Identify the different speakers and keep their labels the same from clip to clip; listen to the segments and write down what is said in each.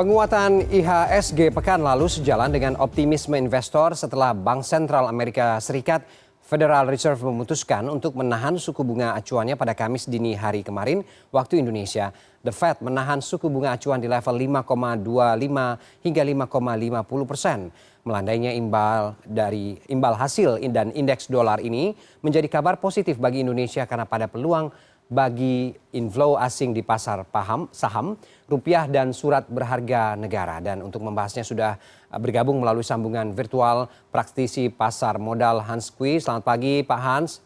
Speaker 1: Penguatan IHSG pekan lalu sejalan dengan optimisme investor setelah Bank Sentral Amerika Serikat Federal Reserve memutuskan untuk menahan suku bunga acuannya pada Kamis dini hari kemarin waktu Indonesia. The Fed menahan suku bunga acuan di level 5,25 hingga 5,50 persen. Melandainya imbal dari imbal hasil dan indeks dolar ini menjadi kabar positif bagi Indonesia karena pada peluang bagi inflow asing di pasar paham, saham, rupiah dan surat berharga negara. Dan untuk membahasnya sudah bergabung melalui sambungan virtual praktisi pasar modal Hans Kui. Selamat pagi Pak Hans.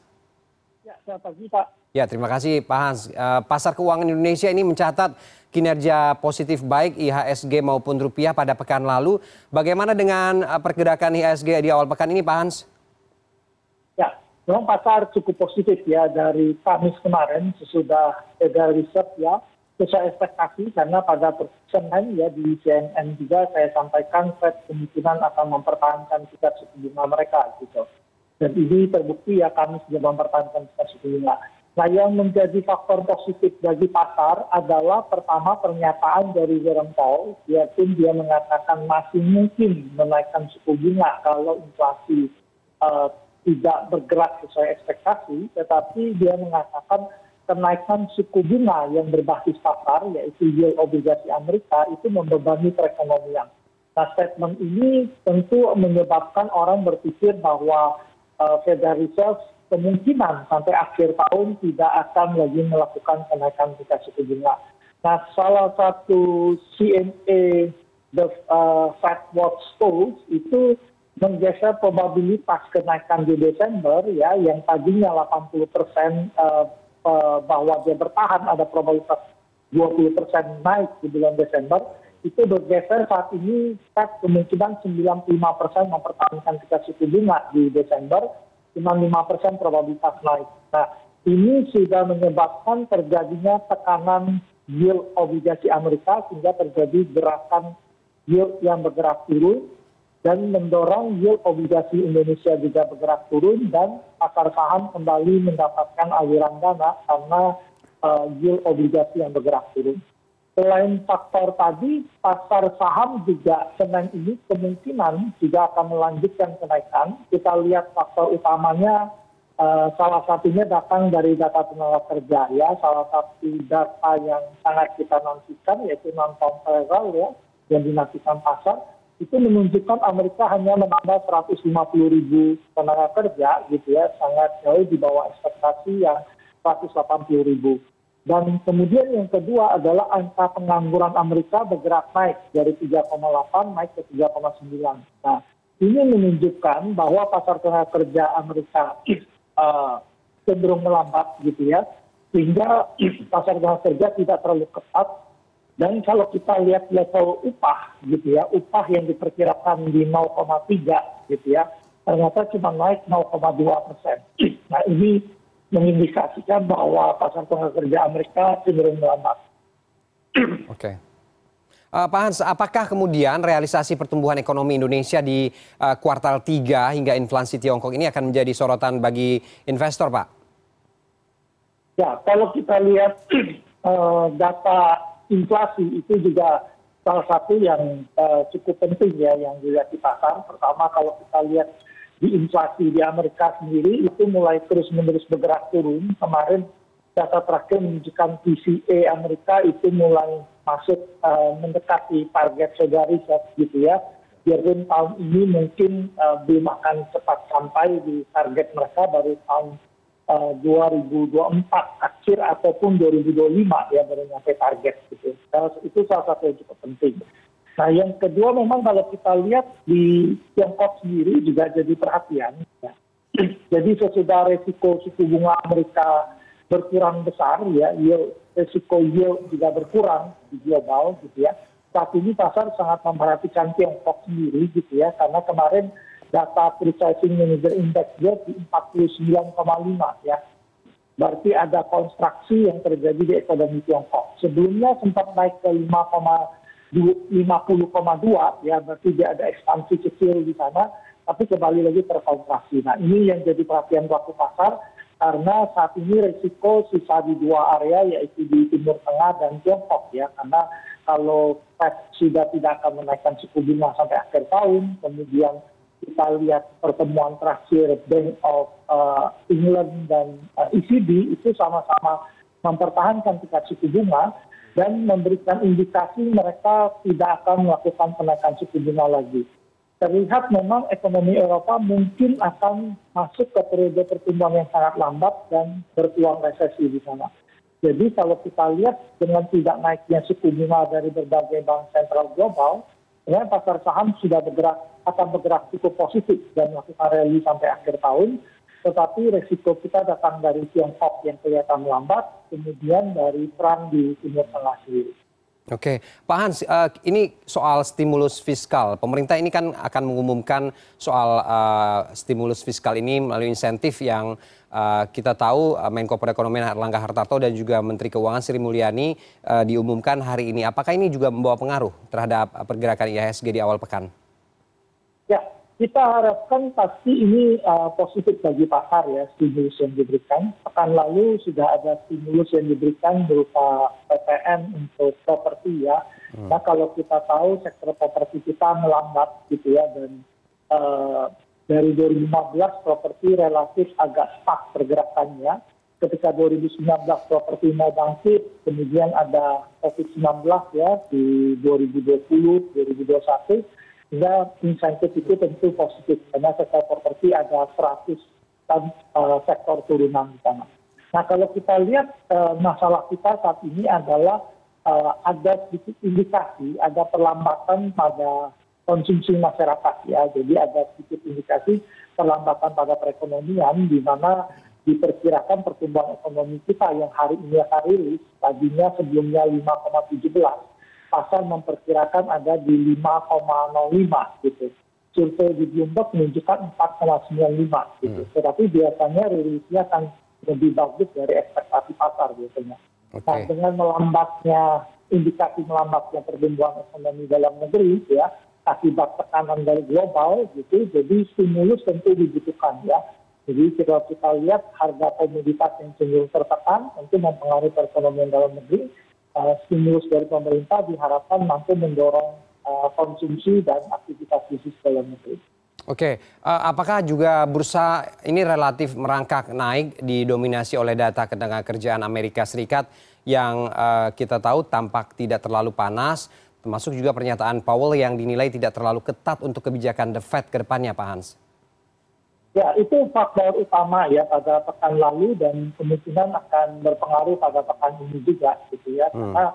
Speaker 2: Ya, selamat pagi Pak.
Speaker 1: Ya, terima kasih Pak Hans. Eh, pasar keuangan Indonesia ini mencatat kinerja positif baik IHSG maupun rupiah pada pekan lalu. Bagaimana dengan eh, pergerakan IHSG di awal pekan ini Pak Hans?
Speaker 2: memang pasar cukup positif ya dari Kamis kemarin sesudah Federal Reserve ya sesuai ekspektasi karena pada Senin ya di CNN juga saya sampaikan Fed kemungkinan akan mempertahankan tingkat suku bunga mereka gitu. Dan ini terbukti ya kami sudah mempertahankan tingkat suku bunga. Nah yang menjadi faktor positif bagi pasar adalah pertama pernyataan dari Jerome Powell, yaitu dia mengatakan masih mungkin menaikkan suku bunga kalau inflasi uh, tidak bergerak sesuai ekspektasi, tetapi dia mengatakan kenaikan suku bunga yang berbasis pasar, yaitu yield obligasi Amerika, itu membebani perekonomian. Nah, statement ini tentu menyebabkan orang berpikir bahwa uh, Federal Reserve kemungkinan sampai akhir tahun tidak akan lagi melakukan kenaikan tingkat suku bunga. Nah, salah satu CMA the uh, Fed Watch Polls itu menggeser probabilitas kenaikan di Desember ya yang tadinya 80 persen uh, uh, bahwa dia bertahan ada probabilitas 20 persen naik di bulan Desember itu bergeser saat ini Fed kemungkinan 95 persen mempertahankan tingkat suku bunga di Desember, 55 persen probabilitas naik. Nah, ini sudah menyebabkan terjadinya tekanan yield obligasi Amerika sehingga terjadi gerakan yield yang bergerak turun dan mendorong yield obligasi Indonesia juga bergerak turun dan pasar saham kembali mendapatkan aliran dana karena uh, yield obligasi yang bergerak turun. Selain faktor tadi, pasar saham juga Senin ini kemungkinan juga akan melanjutkan kenaikan. Kita lihat faktor utamanya uh, salah satunya datang dari data tenaga kerja ya, salah satu data yang sangat kita nantikan yaitu non payroll ya yang dinantikan pasar itu menunjukkan Amerika hanya menambah 150 ribu tenaga kerja gitu ya, sangat jauh di bawah ekspektasi yang 180 ribu. Dan kemudian yang kedua adalah angka pengangguran Amerika bergerak naik dari 3,8 naik ke 3,9. Nah, ini menunjukkan bahwa pasar tenaga kerja Amerika uh, cenderung melambat gitu ya, sehingga pasar tenaga kerja tidak terlalu ketat dan kalau kita lihat level upah gitu ya, upah yang diperkirakan di 0,3 gitu ya, ternyata cuma naik 0,2 persen. Nah ini mengindikasikan bahwa pasar tenaga kerja Amerika cenderung melambat.
Speaker 1: Oke. Uh, Pak Hans, apakah kemudian realisasi pertumbuhan ekonomi Indonesia di uh, kuartal 3 hingga inflasi Tiongkok ini akan menjadi sorotan bagi investor, Pak?
Speaker 2: Ya, kalau kita lihat uh, data inflasi itu juga salah satu yang uh, cukup penting ya yang dilihat di pasar. Pertama kalau kita lihat di inflasi di Amerika sendiri itu mulai terus menerus bergerak turun. Kemarin data terakhir menunjukkan PCE Amerika itu mulai masuk uh, mendekati target Federal Reserve gitu ya. Biarpun tahun ini mungkin uh, belum akan cepat sampai di target mereka baru tahun 2024 eh, akhir ataupun 2025 ya baru nyampe target gitu. Itu salah satu yang cukup penting. Nah yang kedua memang kalau kita lihat di Tiongkok sendiri juga jadi perhatian. Jadi sesudah resiko suku bunga Amerika berkurang besar ya, yield, resiko yield juga berkurang di global gitu ya. Saat ini pasar sangat memperhatikan Tiongkok sendiri gitu ya, karena kemarin data purchasing manager index dia di 49,5 ya. Berarti ada konstruksi yang terjadi di ekonomi Tiongkok. Sebelumnya sempat naik ke 5,50,2 ya, berarti dia ada ekspansi kecil di sana, tapi kembali lagi terkontraksi. Nah ini yang jadi perhatian pelaku pasar karena saat ini risiko sisa di dua area yaitu di Timur Tengah dan Tiongkok ya, karena kalau Fed sudah tidak akan menaikkan suku bunga sampai akhir tahun, kemudian kita lihat pertemuan terakhir Bank of uh, England dan uh, ECB itu sama-sama mempertahankan tingkat suku bunga dan memberikan indikasi mereka tidak akan melakukan kenaikan suku bunga lagi. Terlihat memang ekonomi Eropa mungkin akan masuk ke periode pertumbuhan yang sangat lambat dan berpeluang resesi di sana. Jadi kalau kita lihat dengan tidak naiknya suku bunga dari berbagai bank sentral global, ya pasar saham sudah bergerak akan bergerak cukup positif dan melakukan rally sampai akhir tahun tetapi resiko kita datang dari Tiongkok yang kelihatan lambat, kemudian dari perang di Timur Tengah sendiri.
Speaker 1: Oke, Pak Hans, uh, ini soal stimulus fiskal. Pemerintah ini kan akan mengumumkan soal uh, stimulus fiskal ini melalui insentif yang uh, kita tahu uh, Menko Perekonomian Erlangga Hartarto dan juga Menteri Keuangan Sri Mulyani uh, diumumkan hari ini. Apakah ini juga membawa pengaruh terhadap pergerakan IHSG di awal pekan?
Speaker 2: Ya, kita harapkan pasti ini uh, positif bagi pasar ya stimulus yang diberikan. Pekan lalu sudah ada stimulus yang diberikan berupa PPN untuk properti ya. Hmm. Nah kalau kita tahu sektor properti kita melambat gitu ya dan uh, dari 2015 properti relatif agak stuck pergerakannya. Ketika 2019 properti mau bangkit, kemudian ada COVID-19 ya di 2020, 2021 sehingga insentif itu tentu positif karena sektor properti ada 100 dan uh, sektor turunan di sana. Nah kalau kita lihat uh, masalah kita saat ini adalah uh, ada sedikit indikasi, ada perlambatan pada konsumsi masyarakat ya. Jadi ada sedikit indikasi perlambatan pada perekonomian di mana diperkirakan pertumbuhan ekonomi kita yang hari ini akan rilis tadinya sebelumnya 5,17 pasar memperkirakan ada di 5,05 gitu. Survei di Bloomberg menunjukkan 4,95 gitu. Hmm. Tetapi biasanya rilisnya akan lebih bagus dari ekspektasi pasar biasanya. Okay. Nah, dengan melambatnya indikasi melambatnya pertumbuhan ekonomi dalam negeri ya akibat tekanan dari global gitu jadi stimulus tentu dibutuhkan ya jadi kalau kita lihat harga komoditas yang cenderung tertekan tentu mempengaruhi perekonomian dalam negeri stimulus dari pemerintah diharapkan mampu mendorong uh, konsumsi dan aktivitas bisnis dalam negeri.
Speaker 1: Oke, uh, apakah juga bursa ini relatif merangkak naik didominasi oleh data ketenaga kerjaan Amerika Serikat yang kita tahu tampak tidak terlalu panas, termasuk juga pernyataan Powell yang dinilai tidak terlalu ketat untuk kebijakan The Fed ke depannya, Pak Hans?
Speaker 2: Ya, itu faktor utama ya pada pekan lalu dan kemungkinan akan berpengaruh pada pekan ini juga gitu ya. Hmm. Karena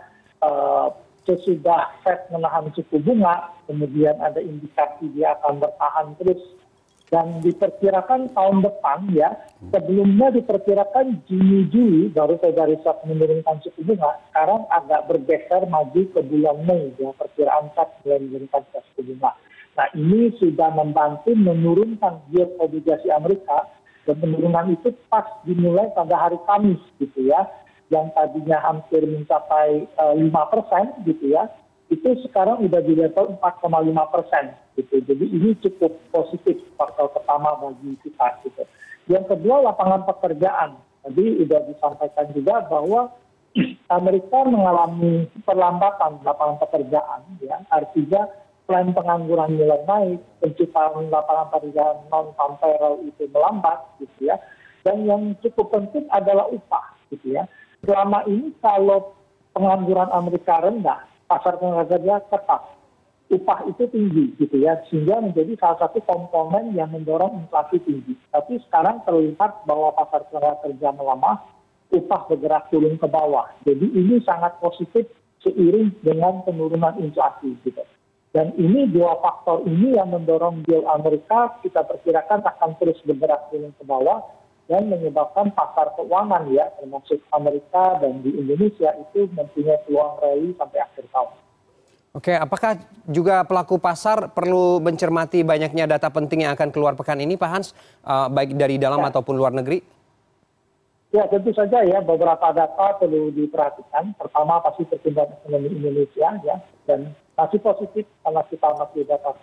Speaker 2: uh, sesudah Fed menahan suku bunga, kemudian ada indikasi dia akan bertahan terus dan diperkirakan tahun depan ya sebelumnya diperkirakan Juni Juli baru Federal Reserve menurunkan suku bunga sekarang agak bergeser maju ke bulan Mei ya perkiraan Fed mulai menurunkan suku bunga. Nah ini sudah membantu menurunkan yield obligasi Amerika dan penurunan itu pas dimulai pada hari Kamis gitu ya yang tadinya hampir mencapai eh, 5% gitu ya itu sekarang sudah di level 4,5 persen gitu. Jadi ini cukup positif faktor pertama bagi kita gitu. Yang kedua lapangan pekerjaan. Tadi sudah disampaikan juga bahwa Amerika mengalami perlambatan lapangan pekerjaan ya artinya selain pengangguran mulai naik, penciptaan lapangan pekerjaan non payroll itu melambat gitu ya. Dan yang cukup penting adalah upah gitu ya. Selama ini kalau pengangguran Amerika rendah, pasar tenaga kerja tetap upah itu tinggi gitu ya sehingga menjadi salah satu komponen yang mendorong inflasi tinggi. Tapi sekarang terlihat bahwa pasar tenaga kerja melemah, upah bergerak turun ke bawah. Jadi ini sangat positif seiring dengan penurunan inflasi gitu. Dan ini dua faktor ini yang mendorong yield Amerika kita perkirakan akan terus bergerak turun ke bawah dan menyebabkan pasar keuangan ya termasuk Amerika dan di Indonesia itu mempunyai peluang rally sampai akhir tahun.
Speaker 1: Oke, apakah juga pelaku pasar perlu mencermati banyaknya data penting yang akan keluar pekan ini, Pak Hans, uh, baik dari dalam ya. ataupun luar negeri?
Speaker 2: Ya, tentu saja ya beberapa data perlu diperhatikan. Pertama pasti pertumbuhan ekonomi Indonesia ya dan masih positif karena kita masih di atas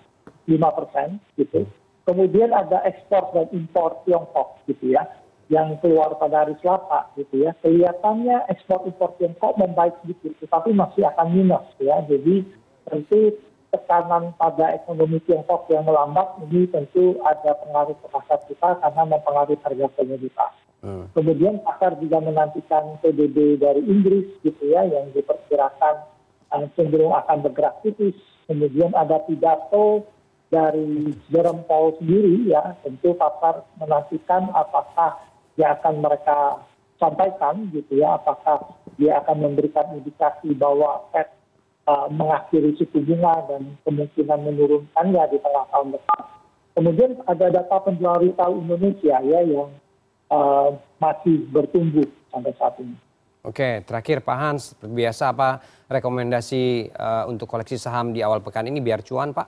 Speaker 2: 5 persen gitu. Kemudian ada ekspor dan impor Tiongkok gitu ya. yang keluar pada hari Selasa gitu ya, kelihatannya ekspor impor Tiongkok membaik sedikit, tetapi masih akan minus ya. Jadi tentu tekanan pada ekonomi Tiongkok yang melambat ini tentu ada pengaruh ke pasar kita karena mempengaruhi harga komoditas. Hmm. Kemudian pasar juga menantikan PDB dari Inggris gitu ya yang diperkirakan cenderung akan bergerak tipis. Kemudian ada pidato dari Jerome Powell sendiri ya tentu pasar menantikan apakah yang akan mereka sampaikan gitu ya apakah dia akan memberikan indikasi bahwa Fed uh, mengakhiri suku bunga dan kemungkinan menurunkannya di tengah tahun depan. Kemudian ada data penjualan retail Indonesia ya yang uh, masih bertumbuh sampai saat ini.
Speaker 1: Oke, terakhir Pak Hans, seperti biasa apa rekomendasi uh, untuk koleksi saham di awal pekan ini biar cuan Pak?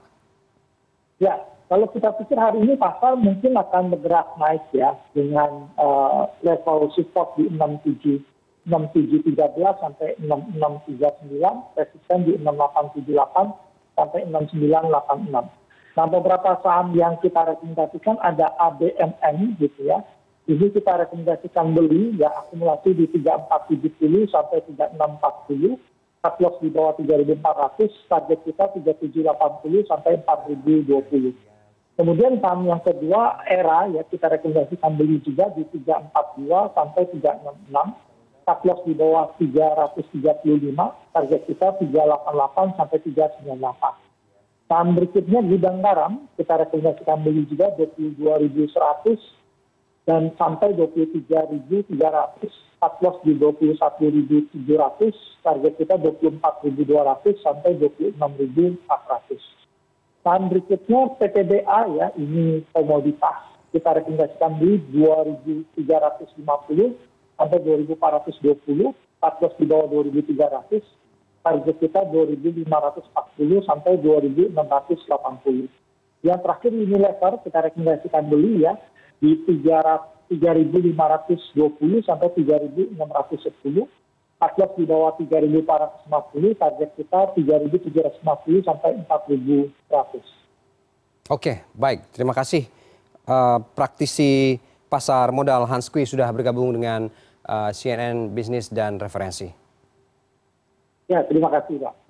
Speaker 2: Ya, kalau kita pikir hari ini pasar mungkin akan bergerak naik ya dengan uh, level support di 67 6713 sampai 6639, resisten di 6878 sampai 6986. Nah, beberapa saham yang kita rekomendasikan ada ABMN gitu ya. Ini kita rekomendasikan beli ya akumulasi di 3470 sampai 3640 cut loss di bawah 3400, target kita 3780 sampai 4020. Kemudian saham yang kedua era ya kita rekomendasikan beli juga di 342 sampai 366 cut loss di bawah 335 target kita 388 sampai 398 saham berikutnya gudang garam kita rekomendasikan beli juga 22.100 dan sampai 23.300 cut loss di 21.700 target kita 24.200 sampai 26.400 Saham berikutnya PTBA ya, ini komoditas. Kita rekomendasikan di 2.350 sampai 2.420, 14 di bawah 2.300, target kita 2.540 sampai 2.680. Yang terakhir ini lever kita rekomendasikan beli ya di 3.520 sampai 3.610 Atlas di bawah 3.450, target kita 3.750 sampai 4.100.
Speaker 1: Oke, baik. Terima kasih. Uh, praktisi pasar modal Hans Kui sudah bergabung dengan uh, eh, CNN Bisnis dan Referensi.
Speaker 2: Ya, terima kasih Pak.